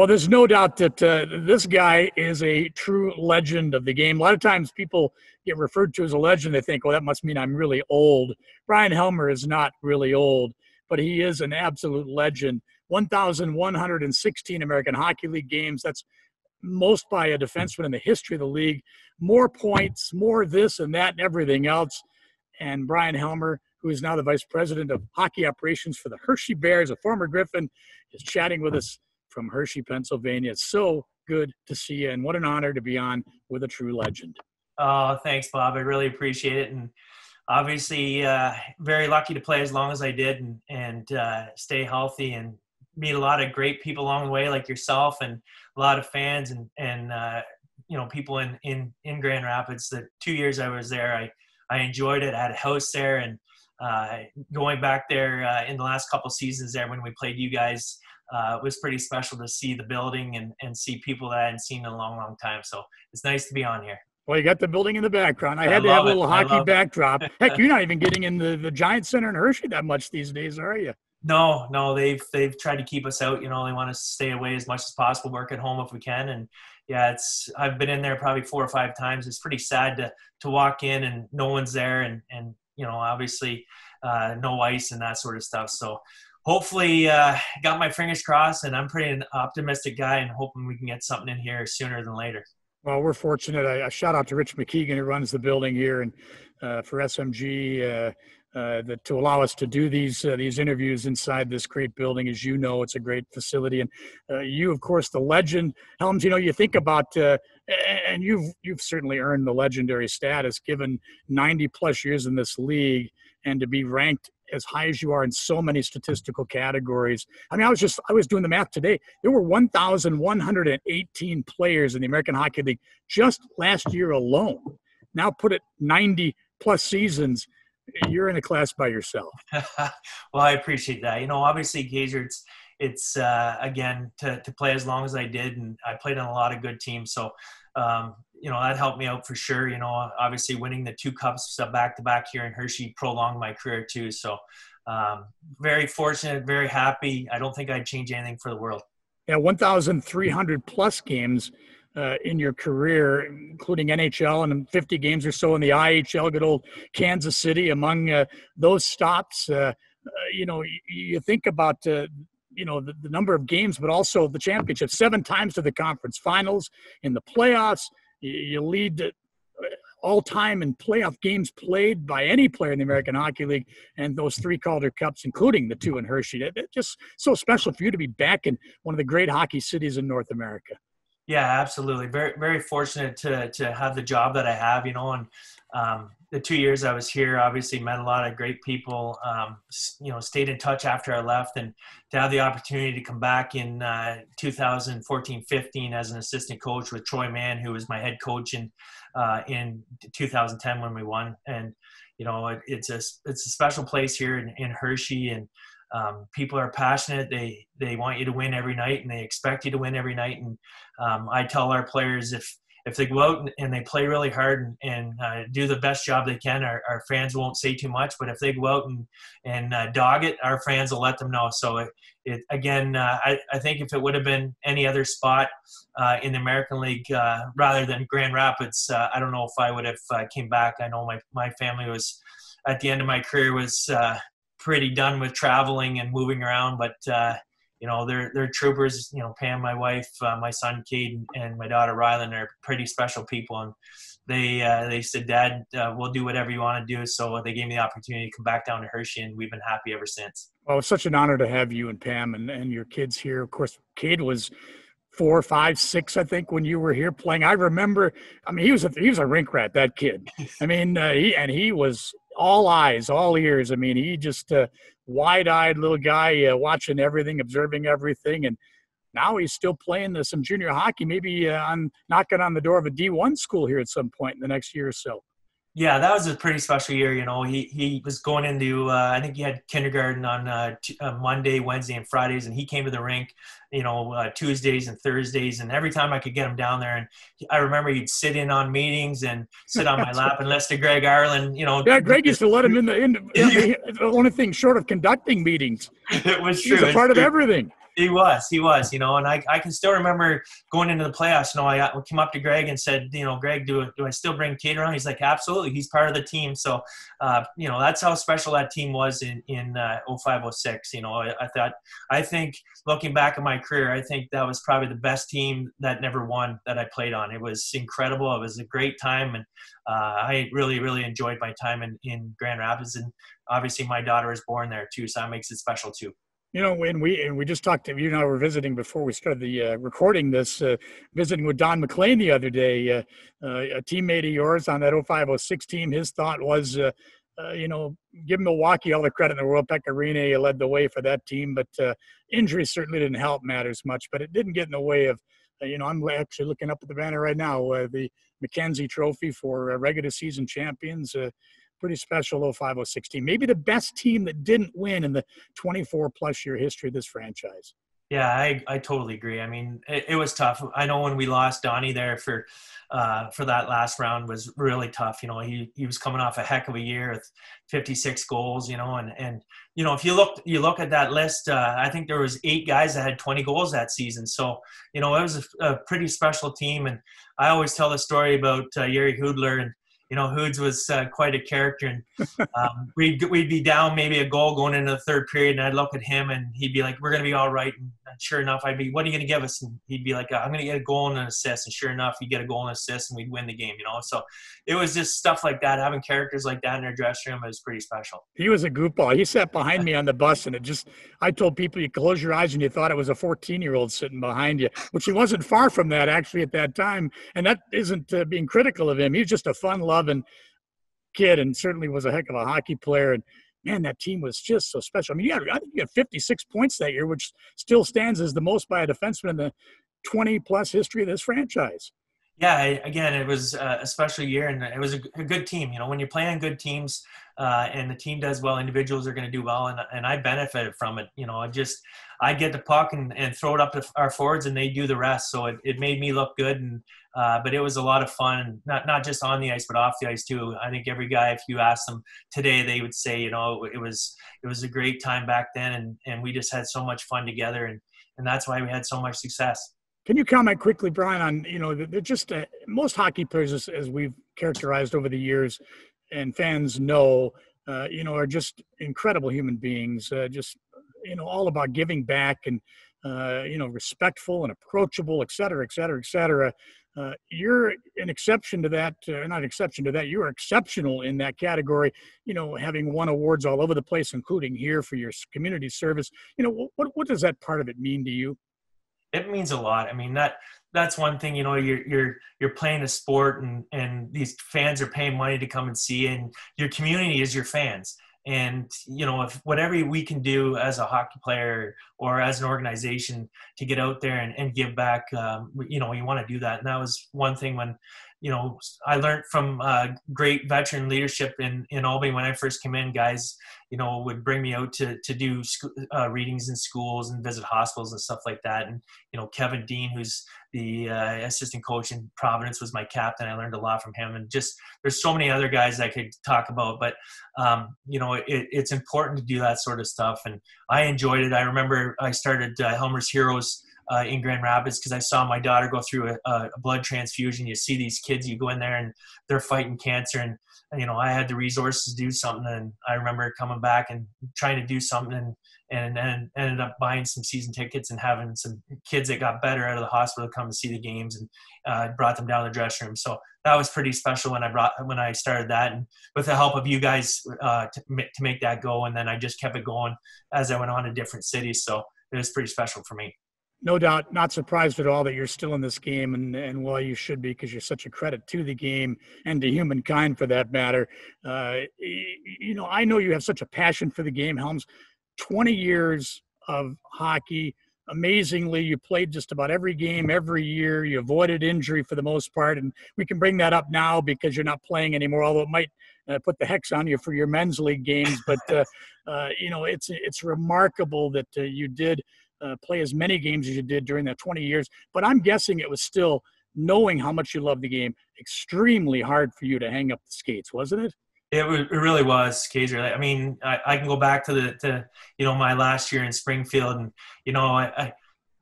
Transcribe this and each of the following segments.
Well, there's no doubt that uh, this guy is a true legend of the game. A lot of times people get referred to as a legend. They think, well, that must mean I'm really old. Bryan Helmer is not really old, but he is an absolute legend. 1,116 American Hockey League games. That's most by a defenseman in the history of the league. More points, more this and that and everything else. And Bryan Helmer, who is now the vice president of hockey operations for the Hershey Bears, a former Griffin, is chatting with us from Hershey, Pennsylvania. It's so good to see you, and what an honor to be on with a true legend. Oh, thanks, Bob. I really appreciate it, and obviously, uh, very lucky to play as long as I did, and and uh, stay healthy, and meet a lot of great people along the way, like yourself, and a lot of fans, and and uh, you know people in in in Grand Rapids. The two years I was there, I I enjoyed it. I had a house there, and uh, going back there uh, in the last couple seasons there when we played you guys uh, it was pretty special to see the building and, and see people that I hadn't seen in a long, long time. So it's nice to be on here. Well, you got the building in the background. I, I had to have a little hockey backdrop. Heck, you're not even getting in the, the Giant Center in Hershey that much these days, are you? No, no, they've they've tried to keep us out. You know, they want us to stay away as much as possible, work at home if we can. And yeah, it's I've been in there probably four or five times. It's pretty sad to to walk in and no one's there, and and you know, obviously uh, no ice and that sort of stuff. So hopefully uh, got my fingers crossed and i'm pretty an optimistic guy and hoping we can get something in here sooner than later well we're fortunate I shout out to rich MacKeigan who runs the building here and uh, for smg uh, uh, that to allow us to do these uh, these interviews inside this great building. As you know, it's a great facility, and uh, you, of course, the legend Helms. You know, you think about, uh, and you've you've certainly earned the legendary status, given 90 plus years in this league, and to be ranked as high as you are in so many statistical categories. I mean, I was just I was doing the math today. There were 1,118 players in the American Hockey League just last year alone. Now put it 90 plus seasons you're in a class by yourself. well, I appreciate that. You know, obviously, Kaiser, it's it's uh, again to to play as long as I did, and I played on a lot of good teams. So, um, you know, that helped me out for sure. You know, obviously, winning the two cups back to back here in Hershey prolonged my career too. So, um, very fortunate, very happy. I don't think I'd change anything for the world. Yeah, 1,300 plus games uh, in your career, including NHL and 50 games or so in the IHL, good old Kansas City. Among uh, those stops, uh, uh you know, you, you think about uh, you know the, the, number of games, but also the championship. Seven times to the conference finals, in the playoffs. You, lead uh, all time in playoff games played by any player in the American Hockey League, and those three Calder Cups, including the two in Hershey. It's just so special for you to be back in one of the great hockey cities in North America. Yeah, absolutely. Very, very fortunate to to have the job that I have. You know, and um, the two years I was here, obviously met a lot of great people. Um, you know, stayed in touch after I left, and to have the opportunity to come back in uh, 2014-15 as an assistant coach with Troy Mann, who was my head coach in uh, in 2010 when we won. And you know, it, it's a it's a special place here in, in Hershey, and um, people are passionate. They they want you to win every night, and they expect you to win every night. And um, I tell our players if if they go out and, they play really hard and, and uh, do the best job they can, our, our, fans won't say too much. But if they go out and and uh, dog it, our fans will let them know. So it, it again, uh, I, I think if it would have been any other spot uh, in the American League uh, rather than Grand Rapids, uh, I don't know if I would have came back. I know my my family was at the end of my career was pretty done with traveling and moving around, but uh, you know they're they're troopers. You know, Pam, my wife, uh, my son Cade, and my daughter Rylan are pretty special people, and they uh, they said, Dad, uh, we'll do whatever you want to do. So they gave me the opportunity to come back down to Hershey, and we've been happy ever since. Well, it's such an honor to have you and Pam and, and your kids here. Of course, Cade was four, five, six, I think, when you were here playing. I remember. I mean, he was a he was a rink rat. That kid. I mean, uh, he and he was all eyes, all ears. I mean, he just uh, wide-eyed little guy, uh, watching everything, observing everything, and now he's still playing the, some junior hockey. Maybe uh, on knocking on the door of a D1 school here at some point in the next year or so. Yeah, that was a pretty special year. You know, he he was going into uh, I think he had kindergarten on uh, t- uh, Monday, Wednesday, and Fridays, and he came to the rink, you know, uh, Tuesdays and Thursdays, and every time I could get him down there, and I remember he'd sit in on meetings and sit on my lap and listen to Greg Ireland. You know, yeah, Greg used to let him in the in the, the only thing short of conducting meetings. it was true. He's a part of everything he was, he was, you know, and I, I can still remember going into the playoffs. You know, I, came up to Greg and said, you know, Greg, do do I still bring Cade around? He's like, absolutely, he's part of the team. So, uh, you know, that's how special that team was in in uh, 0506. You know, I, I thought, I think looking back at my career, I think that was probably the best team that never won that I played on. It was incredible. It was a great time, and uh, I really, really enjoyed my time in in Grand Rapids, and obviously my daughter was born there too, so that makes it special too. You know, when we and we just talked to you and I were visiting before we started the uh, recording this, uh, visiting with Don MacLean the other day, uh, uh a teammate of yours on that 0506 team. His thought was, uh, uh, you know, give Milwaukee all the credit in the world. Pekka Rinne led the way for that team, but injuries certainly didn't help matters much. But it didn't get in the way of, you know, I'm actually looking up at the banner right now, the Mackenzie Trophy for regular season champions pretty special 0506 team. Maybe the best team that didn't win in the 24 plus year history of this franchise. Yeah, I, I totally agree. I mean, it, it was tough. I know when we lost Donnie there for uh, for that last round was really tough. You know, he, he was coming off a heck of a year with 56 goals. You know, and and you know if you look you look at that list, uh, I think there was eight guys that had 20 goals that season. So you know it was a, a pretty special team. And I always tell the story about uh, Jiri Hudler and you know, Hoods was uh, quite a character, and um, we'd we'd be down maybe a goal going into the third period, and I'd look at him, and he'd be like, "We're gonna be all right." And sure enough, I'd be, "What are you gonna give us?" And he'd be like, "I'm gonna get a goal and an assist." And sure enough, you get a goal and assist, and we'd win the game. You know, so it was just stuff like that. Having characters like that in our dressing room was pretty special. He was a goofball. He sat behind me on the bus, and it just I told people you close your eyes and you thought it was a 14 year old sitting behind you, which he wasn't far from that actually at that time. And that isn't uh, being critical of him. He's just a fun loving kid and certainly was a heck of a hockey player. And man, that team was just so special. I mean, you had, I think you had 56 points that year, which still stands as the most by a defenseman in the 20 plus history of this franchise. Yeah, again, it was a special year, and it was a, good team. You know, when you're playing good teams, uh, and the team does well, individuals are going to do well, and and I benefited from it. You know, I just I get the puck and, and throw it up to our forwards, and they do the rest. So it, it made me look good, and uh, but it was a lot of fun, not not just on the ice, but off the ice too. I think every guy, if you ask them today, they would say, you know, it was it was a great time back then, and and we just had so much fun together, and and that's why we had so much success. Can you comment quickly, Bryan, on you know they're just uh, most hockey players, as, as, we've characterized over the years, and fans know, uh, you know, are just incredible human beings. Uh, just you know, all about giving back and uh, you know, respectful and approachable, et cetera, et cetera, et cetera. Uh, you're an exception to that, uh, not an exception to that. You are exceptional in that category. You know, having won awards all over the place, including here for your community service. You know, what what does that part of it mean to you? It means a lot. I mean that that's one thing. You know, you're you're you're playing a sport, and and these fans are paying money to come and see, and your community is your fans and you know if whatever we can do as a hockey player or as an organization to get out there and, and give back um, you know you want to do that and that was one thing when you know, I learned from uh, great veteran leadership in, in Albany when I first came in. Guys, you know, would bring me out to to do sc- uh, readings in schools and visit hospitals and stuff like that. And you know, Kevin Dean, who's the uh, assistant coach in Providence, was my captain. I learned a lot from him. And just there's so many other guys I could talk about, but um, you know, it, it's important to do that sort of stuff. And I enjoyed it. I remember I started uh, Helmer's Heroes uh, in Grand Rapids because I saw my daughter go through a, a, blood transfusion. You see these kids, you go in there and they're fighting cancer, and you know I had the resources to do something, and I remember coming back and trying to do something, and and and ended up buying some season tickets and having some kids that got better out of the hospital come to see the games, and uh, brought them down to the dressing room. So that was pretty special when I brought when I started that, and with the help of you guys uh, to, to make that go, and then I just kept it going as I went on to different cities. So it was pretty special for me no doubt not surprised at all that you're still in this game and, and well you should be because you're such a credit to the game and to humankind for that matter. Uh, you know i know you have such a passion for the game helms. 20 years of hockey amazingly you played just about every game every year. You avoided injury for the most part and we can bring that up now because you're not playing anymore although it might uh, put the hex on you for your men's league games. But uh, uh you know it's it's remarkable that uh, you did uh, play as many games as you did during that 20 years. But I'm guessing it was still knowing how much you love the game extremely hard for you to hang up the skates, wasn't it? It, it really was, Kaiser. I mean, I, I, can go back to the to you know my last year in Springfield, and you know I, I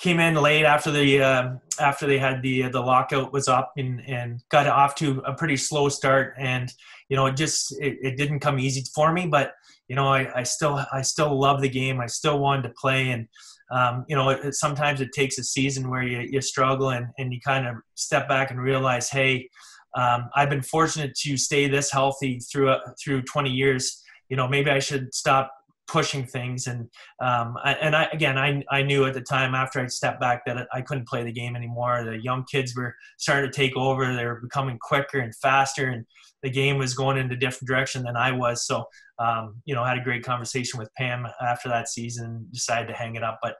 came in late after the uh, after they had the the lockout was up and and got off to a pretty slow start, and you know it just it, it didn't come easy for me, but you know I, I still I still love the game. I still wanted to play, and um, you know it, sometimes it takes a season where you you struggle and and you kind of step back and realize, hey um, I've been fortunate to stay this healthy through uh, through 20 years. You know, maybe I should stop pushing things and um, I, and I again I, I knew at the time after I stepped back that I couldn't play the game anymore. The young kids were starting to take over. They were becoming quicker and faster, and the game was going in a different direction than I was. So um, you know, had a great conversation with Pam after that season. Decided to hang it up, but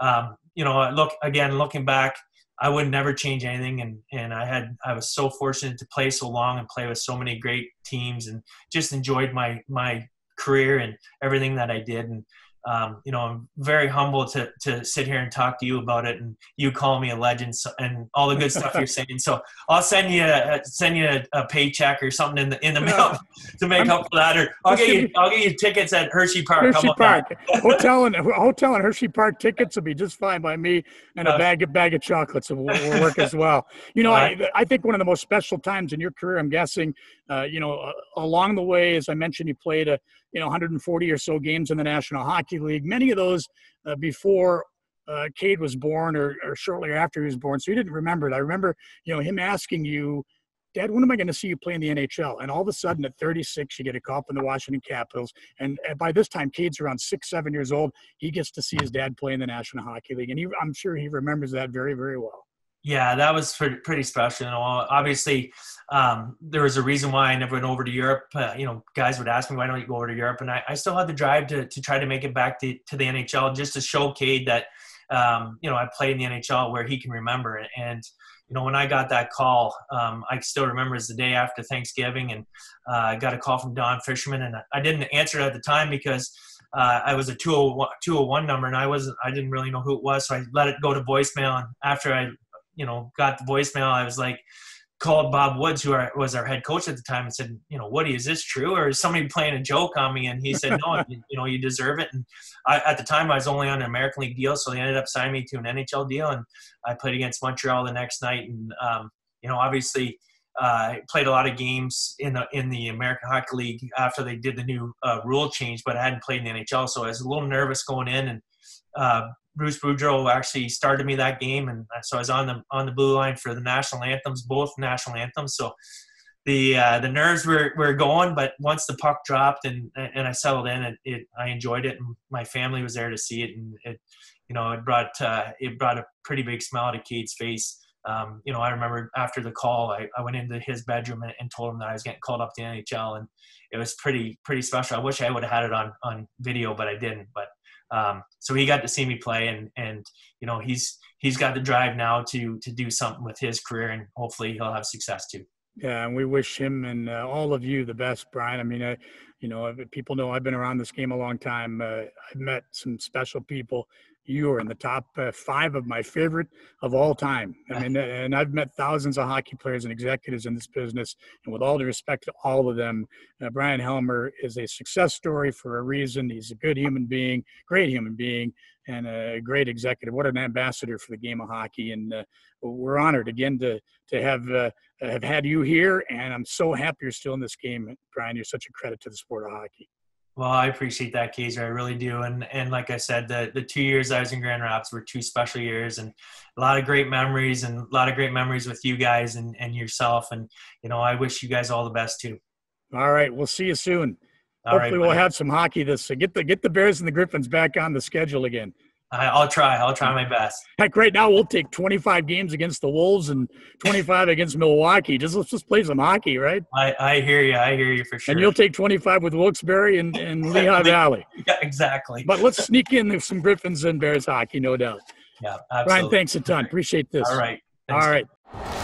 um, you know, look again looking back. I would never change anything. And, and I had, I was so fortunate to play so long and play with so many great teams and just enjoyed my, my career and everything that I did. And, um, you know, I'm very humble to to sit here and talk to you about it, and you call me a legend so, and all the good stuff you're saying. So I'll send you a, send you a, a, paycheck or something in the in the mail to make up for that, or I'll get you I'll get you tickets at Hershey Park. Hershey Park hotel and hotel and Hershey Park tickets will be just fine by me, and a bag of bag of chocolates will, will work as well. You know, I I think one of the most special times in your career, I'm guessing, uh, you know, uh, along the way, as I mentioned, you played a you know 140 or so games in the National Hockey League. Many of those uh, before uh, Cade was born or, or shortly after he was born. So you didn't remember it. I remember, you know, him asking you, Dad, when am I going to see you play in the NHL? And all of a sudden at 36, you get a call from the Washington Capitals. And, and by this time, Cade's around six, seven years old. He gets to see his dad play in the National Hockey League. And he, I'm sure he remembers that very, very well. Yeah, that was pretty, special. Obviously, um, there was a reason why I never went over to Europe. Uh, you know, guys would ask me, why don't you go over to Europe? And I, I still had the drive to, to try to make it back to, to the NHL just to show Cade that, um, you know, I played in the NHL where he can remember it. And, you know, when I got that call, um, I still remember it's the day after Thanksgiving, and uh, I got a call from Don Fishman, and I didn't answer it at the time because uh, I was a 201, 201 number, and I wasn't, I didn't really know who it was, so I let it go to voicemail. And after I you know, got the voicemail, I was like, called Bob Woods, who was our head coach at the time, and said, you know, Woody, is this true, or is somebody playing a joke on me? And he said, no, you, you, know, you deserve it. And I, at the time, I was only on an American League deal, so they ended up signing me to an NHL deal, and I played against Montreal the next night, and um, you know, obviously. Uh, played a lot of games in the in the American Hockey League after they did the new uh, rule change, but I hadn't played in the NHL, so I was a little nervous going in. And uh, Bruce Boudreau actually started me that game, and so I was on the on the blue line for the national anthems, both national anthems. So the uh, the nerves were, were going, but once the puck dropped and and I settled in, it, it I enjoyed it, and my family was there to see it, and it you know it brought uh, it brought a pretty big smile to Cade's face. Um, you know, I remember after the call, I, I went into his bedroom and, and, told him that I was getting called up to the NHL, and it was pretty pretty special. I wish I would have had it on on video, but I didn't. But um, so he got to see me play, and and you know he's he's got the drive now to to do something with his career, and hopefully he'll have success too. Yeah, and we wish him and uh, all of you the best, Bryan. I mean, uh, you know, people know I've been around this game a long time. Uh, I've met some special people you are in the top uh, five of my favorite of all time. I mean, and I've met thousands of hockey players and executives in this business, and with all due respect to all of them, uh, Bryan Helmer is a success story for a reason. He's a good human being, great human being, and a great executive. What an ambassador for the game of hockey, and uh, we're honored again to to have uh, have had you here. And I'm so happy you're still in this game, Bryan. You're such a credit to the sport of hockey. Well, I appreciate that, Kaiser. I really do. And and like I said, the the two years I was in Grand Rapids were two special years, and a lot of great memories, and a lot of great memories with you guys and and yourself. And you know, I wish you guys all the best too. All right, we'll see you soon. All Hopefully, right, we'll have some hockey this. So get the get the Bears and the Griffins back on the schedule again. I'll try. I'll try my best. Heck, right now we'll take 25 games against the Wolves and 25 against Milwaukee. Just let's just play some hockey, right? I, I hear you. I hear you for sure. And you'll take 25 with Wilkes-Barre and, and Lehigh Valley. Yeah, exactly. But let's sneak in some Griffins and Bears hockey, no doubt. Yeah, absolutely. Ryan, thanks a ton. Appreciate this. All right. Thanks. All right.